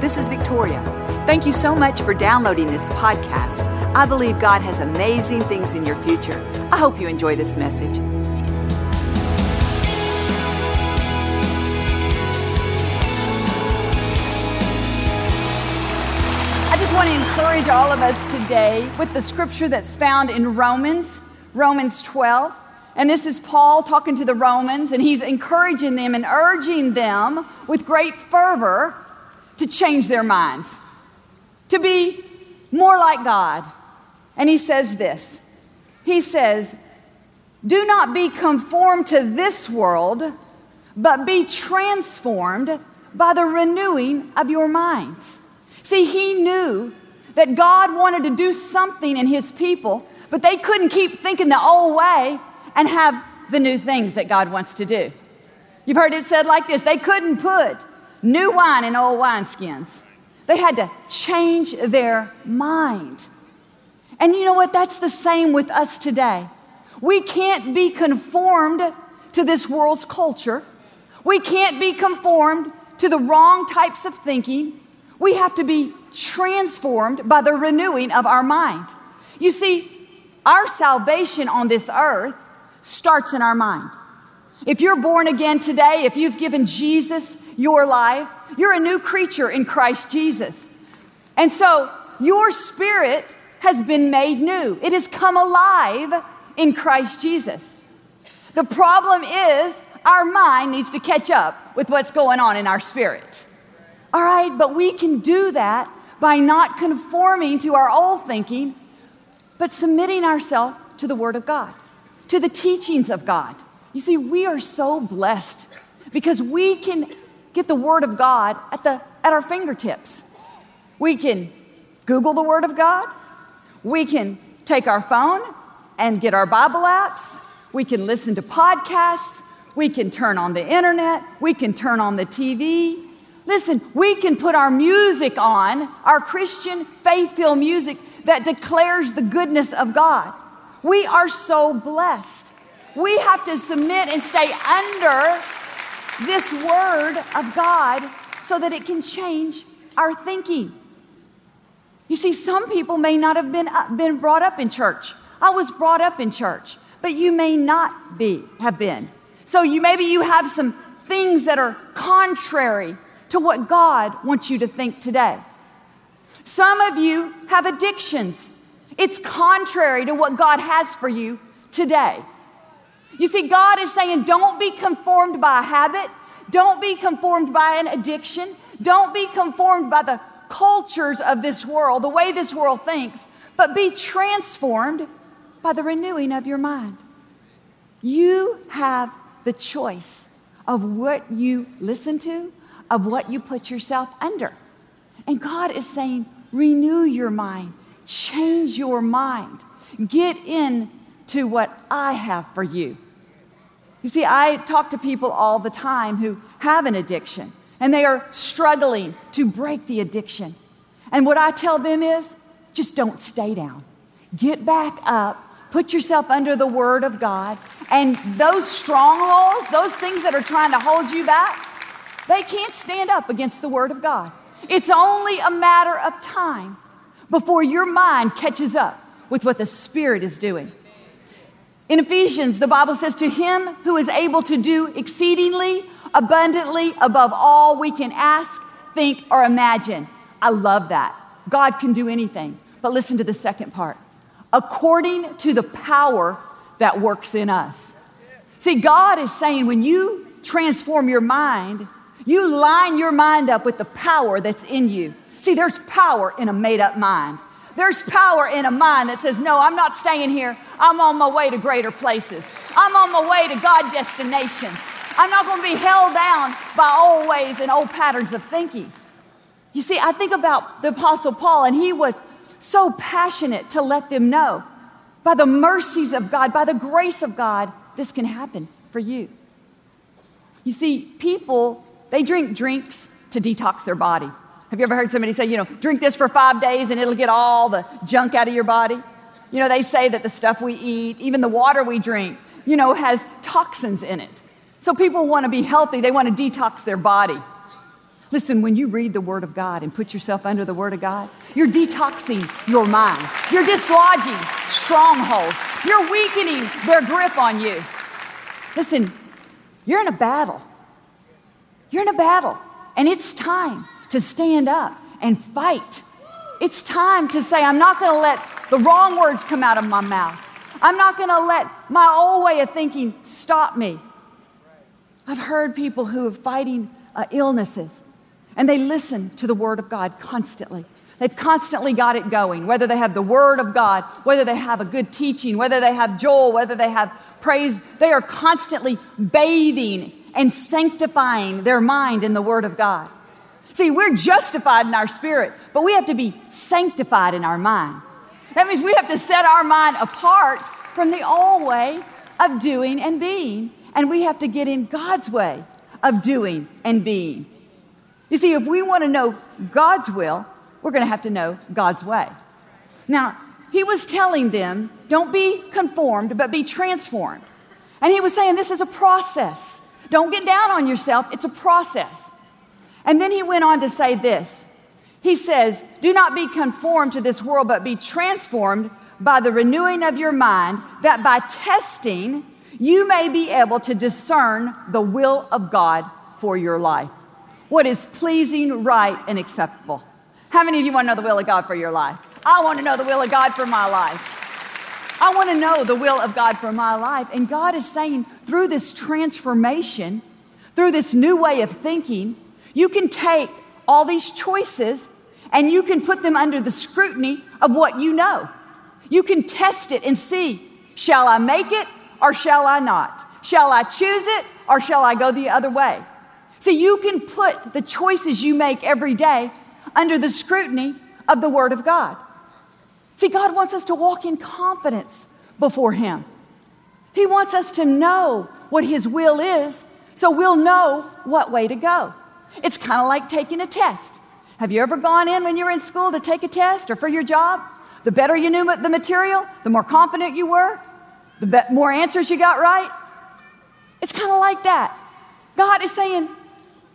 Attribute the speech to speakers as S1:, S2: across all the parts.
S1: This is Victoria. Thank you so much for downloading this podcast. I believe God has amazing things in your future. I hope you enjoy this message. I just want to encourage all of us today with the scripture that's found in Romans, Romans 12. And this is Paul talking to the Romans, and he's encouraging them and urging them with great fervor to change their minds, to be more like God. And he says this He says, Do not be conformed to this world, but be transformed by the renewing of your minds. See, he knew that God wanted to do something in his people, but they couldn't keep thinking the old way and have the new things that God wants to do. You've heard it said like this they couldn't put new wine in old wineskins. They had to change their mind. And you know what? That's the same with us today. We can't be conformed to this world's culture. We can't be conformed to the wrong types of thinking. We have to be transformed by the renewing of our mind. You see, our salvation on this earth starts in our mind. If you're born again today, if you've given Jesus your life, you're a new creature in Christ Jesus. And so your spirit has been made new, it has come alive in Christ Jesus. The problem is our mind needs to catch up with what's going on in our spirit. All right, but we can do that by not conforming to our old thinking, but submitting ourselves to the Word of God to the teachings of God. You see, we are so blessed because we can get the Word of God at, the, at our fingertips. We can Google the Word of God, we can take our phone and get our Bible apps, we can listen to podcasts, we can turn on the internet, we can turn on the TV. Listen, we can put our music on, our Christian faith filled music that declares the goodness of God. We are so blessed. We have to submit and stay under this word of God so that it can change our thinking. You see, some people may not have been, uh, been brought up in church. I was brought up in church, but you may not be, have been. So you maybe you have some things that are contrary to what God wants you to think today. Some of you have addictions it's contrary to what God has for you today. You see, God is saying, don't be conformed by a habit, don't be conformed by an addiction, don't be conformed by the cultures of this world, the way this world thinks, but be transformed by the renewing of your mind. You have the choice of what you listen to, of what you put yourself under. And God is saying, renew your mind, Change your mind. Get in to what I have for you. You see, I talk to people all the time who have an addiction and they are struggling to break the addiction. And what I tell them is just don't stay down. Get back up, put yourself under the Word of God, and those strongholds, those things that are trying to hold you back, they can't stand up against the Word of God. It's only a matter of time before your mind catches up with what the Spirit is doing. In Ephesians, the Bible says, To him who is able to do exceedingly abundantly above all we can ask, think, or imagine. I love that. God can do anything. But listen to the second part according to the power that works in us. See, God is saying when you transform your mind, you line your mind up with the power that's in you. See, there's power in a made up mind. There's power in a mind that says, No, I'm not staying here. I'm on my way to greater places. I'm on my way to God destinations. I'm not going to be held down by old ways and old patterns of thinking. You see, I think about the Apostle Paul, and he was so passionate to let them know by the mercies of God, by the grace of God, this can happen for you. You see, people, they drink drinks to detox their body. Have you ever heard somebody say, you know, drink this for five days and it'll get all the junk out of your body? You know, they say that the stuff we eat, even the water we drink, you know, has toxins in it. So people want to be healthy, they want to detox their body. Listen, when you read the Word of God and put yourself under the Word of God, you're detoxing your mind. You're dislodging strongholds. You're weakening their grip on you. Listen, you're in a battle. You're in a battle. And it's time to stand up and fight. It's time to say, I'm not going to let the wrong words come out of my mouth. I'm not going to let my old way of thinking stop me. I've heard people who are fighting uh, illnesses and they listen to the Word of God constantly. They've constantly got it going, whether they have the Word of God, whether they have a good teaching, whether they have Joel, whether they have praise. They are constantly bathing and sanctifying their mind in the Word of God. See, we're justified in our spirit, but we have to be sanctified in our mind. That means we have to set our mind apart from the old way of doing and being, and we have to get in God's way of doing and being. You see, if we want to know God's will, we're going to have to know God's way. Now, he was telling them, don't be conformed, but be transformed. And he was saying, this is a process. Don't get down on yourself, it's a process. And then he went on to say this He says, Do not be conformed to this world, but be transformed by the renewing of your mind, that by testing you may be able to discern the will of God for your life. What is pleasing, right, and acceptable. How many of you want to know the will of God for your life? I want to know the will of God for my life. I want to know the will of God for my life. And God is saying through this transformation, through this new way of thinking, you can take all these choices and you can put them under the scrutiny of what you know. You can test it and see shall I make it or shall I not? Shall I choose it or shall I go the other way? See, you can put the choices you make every day under the scrutiny of the Word of God. See, God wants us to walk in confidence before Him. He wants us to know what His will is so we'll know what way to go. It's kind of like taking a test. Have you ever gone in when you were in school to take a test or for your job? The better you knew the material, the more confident you were, the be- more answers you got right. It's kind of like that. God is saying,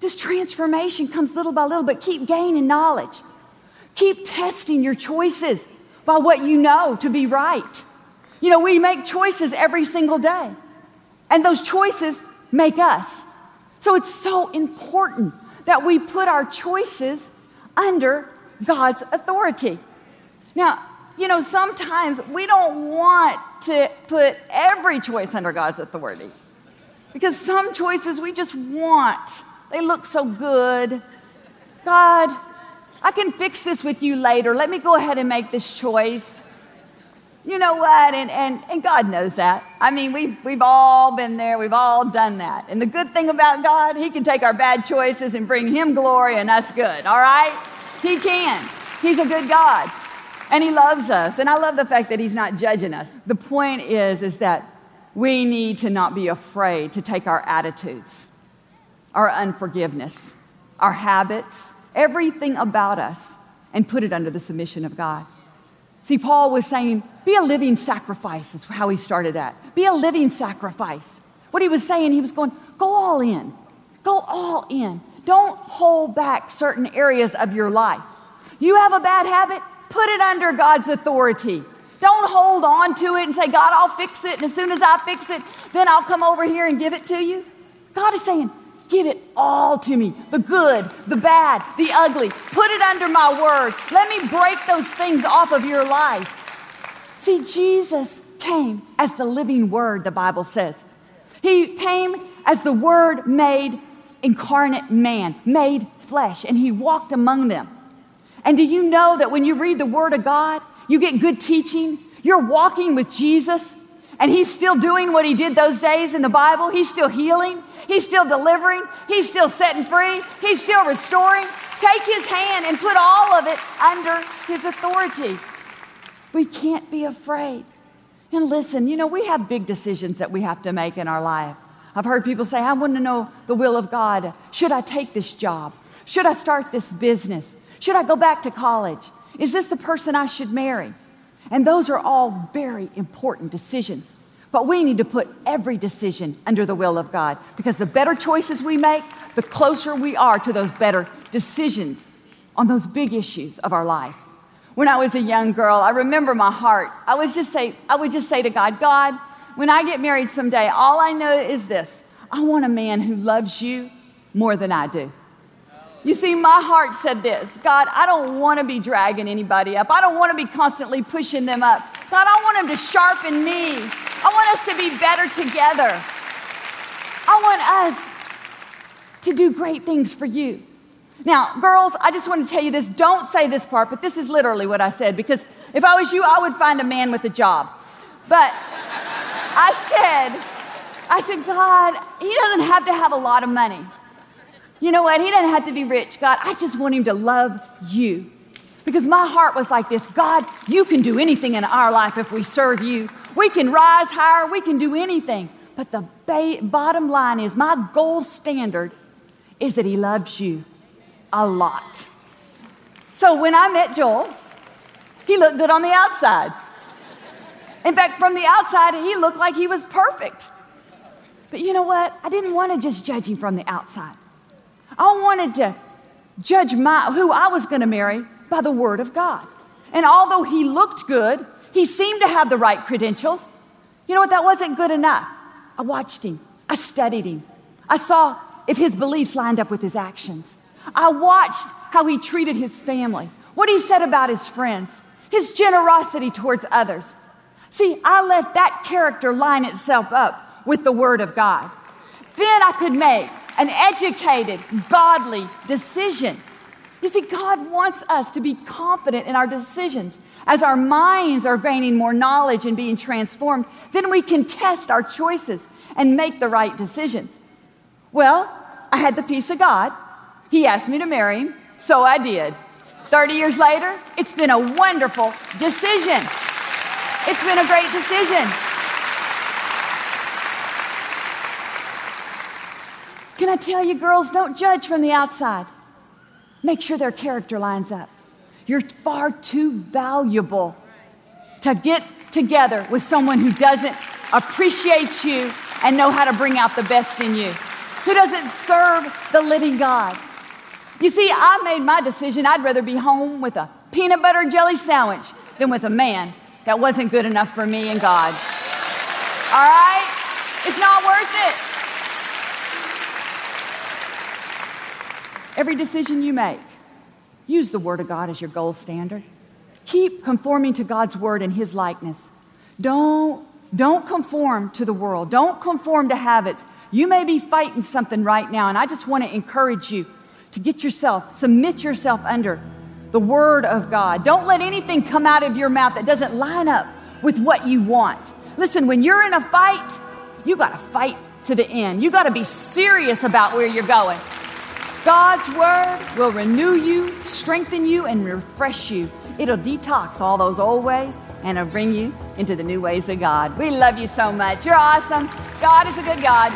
S1: this transformation comes little by little, but keep gaining knowledge. Keep testing your choices by what you know to be right. You know, we make choices every single day, and those choices make us. So it's so important that we put our choices under God's authority. Now, you know, sometimes we don't want to put every choice under God's authority because some choices we just want. They look so good. God, I can fix this with you later. Let me go ahead and make this choice. You know what? And, and, and God knows that. I mean, we've, we've all been there, we've all done that. And the good thing about God, He can take our bad choices and bring Him glory and us good, all right? He can. He's a good God. And He loves us. And I love the fact that He's not judging us. The point is, is that we need to not be afraid to take our attitudes, our unforgiveness, our habits, everything about us, and put it under the submission of God. See, Paul was saying, be a living sacrifice, is how he started that. Be a living sacrifice. What he was saying, he was going, go all in. Go all in. Don't hold back certain areas of your life. You have a bad habit, put it under God's authority. Don't hold on to it and say, God, I'll fix it. And as soon as I fix it, then I'll come over here and give it to you. God is saying, Give it all to me the good, the bad, the ugly. Put it under my word. Let me break those things off of your life. See, Jesus came as the living word, the Bible says. He came as the word made incarnate man, made flesh, and he walked among them. And do you know that when you read the word of God, you get good teaching? You're walking with Jesus, and he's still doing what he did those days in the Bible. He's still healing, He's still delivering. He's still setting free. He's still restoring. Take his hand and put all of it under his authority. We can't be afraid. And listen, you know, we have big decisions that we have to make in our life. I've heard people say, I want to know the will of God. Should I take this job? Should I start this business? Should I go back to college? Is this the person I should marry? And those are all very important decisions. But we need to put every decision under the will of God because the better choices we make, the closer we are to those better decisions on those big issues of our life. When I was a young girl, I remember my heart. I was just say, I would just say to God, God, when I get married someday, all I know is this. I want a man who loves you more than I do. You see, my heart said this God, I don't want to be dragging anybody up. I don't want to be constantly pushing them up. God, I want them to sharpen me. I want us to be better together. I want us to do great things for you. Now, girls, I just want to tell you this. Don't say this part, but this is literally what I said because if I was you, I would find a man with a job. But I said, I said, God, he doesn't have to have a lot of money. You know what? He doesn't have to be rich. God, I just want him to love you. Because my heart was like this God, you can do anything in our life if we serve you. We can rise higher, we can do anything. But the ba- bottom line is my gold standard is that he loves you a lot. So when I met Joel, he looked good on the outside. In fact, from the outside, he looked like he was perfect. But you know what? I didn't want to just judge him from the outside. I wanted to judge my, who I was going to marry by the Word of God. And although he looked good, he seemed to have the right credentials. You know what? That wasn't good enough. I watched him, I studied him, I saw if his beliefs lined up with his actions. I watched how he treated his family, what he said about his friends, his generosity towards others. See, I let that character line itself up with the Word of God. Then I could make an educated, godly decision. You see, God wants us to be confident in our decisions. As our minds are gaining more knowledge and being transformed, then we can test our choices and make the right decisions. Well, I had the peace of God. He asked me to marry him, so I did. 30 years later, it's been a wonderful decision. It's been a great decision. Can I tell you, girls, don't judge from the outside. Make sure their character lines up. You're far too valuable to get together with someone who doesn't appreciate you and know how to bring out the best in you, who doesn't serve the living God. You see, I made my decision. I'd rather be home with a peanut butter jelly sandwich than with a man that wasn't good enough for me and God. All right? It's not worth it. Every decision you make, use the Word of God as your gold standard. Keep conforming to God's Word and His likeness. Don't, don't conform to the world, don't conform to habits. You may be fighting something right now, and I just want to encourage you to get yourself, submit yourself under the Word of God. Don't let anything come out of your mouth that doesn't line up with what you want. Listen, when you're in a fight, you got to fight to the end. You got to be serious about where you're going. God's word will renew you, strengthen you, and refresh you. It'll detox all those old ways and it'll bring you into the new ways of God. We love you so much. You're awesome. God is a good God.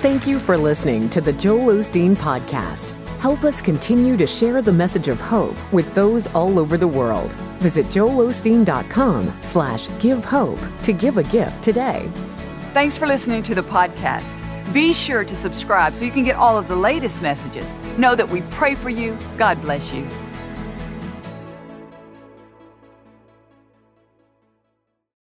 S2: Thank you for listening to the Joel Osteen Podcast. Help us continue to share the message of hope with those all over the world. Visit joelosteen.com slash give hope to give a gift today.
S1: Thanks for listening to the podcast. Be sure to subscribe so you can get all of the latest messages. Know that we pray for you. God bless you.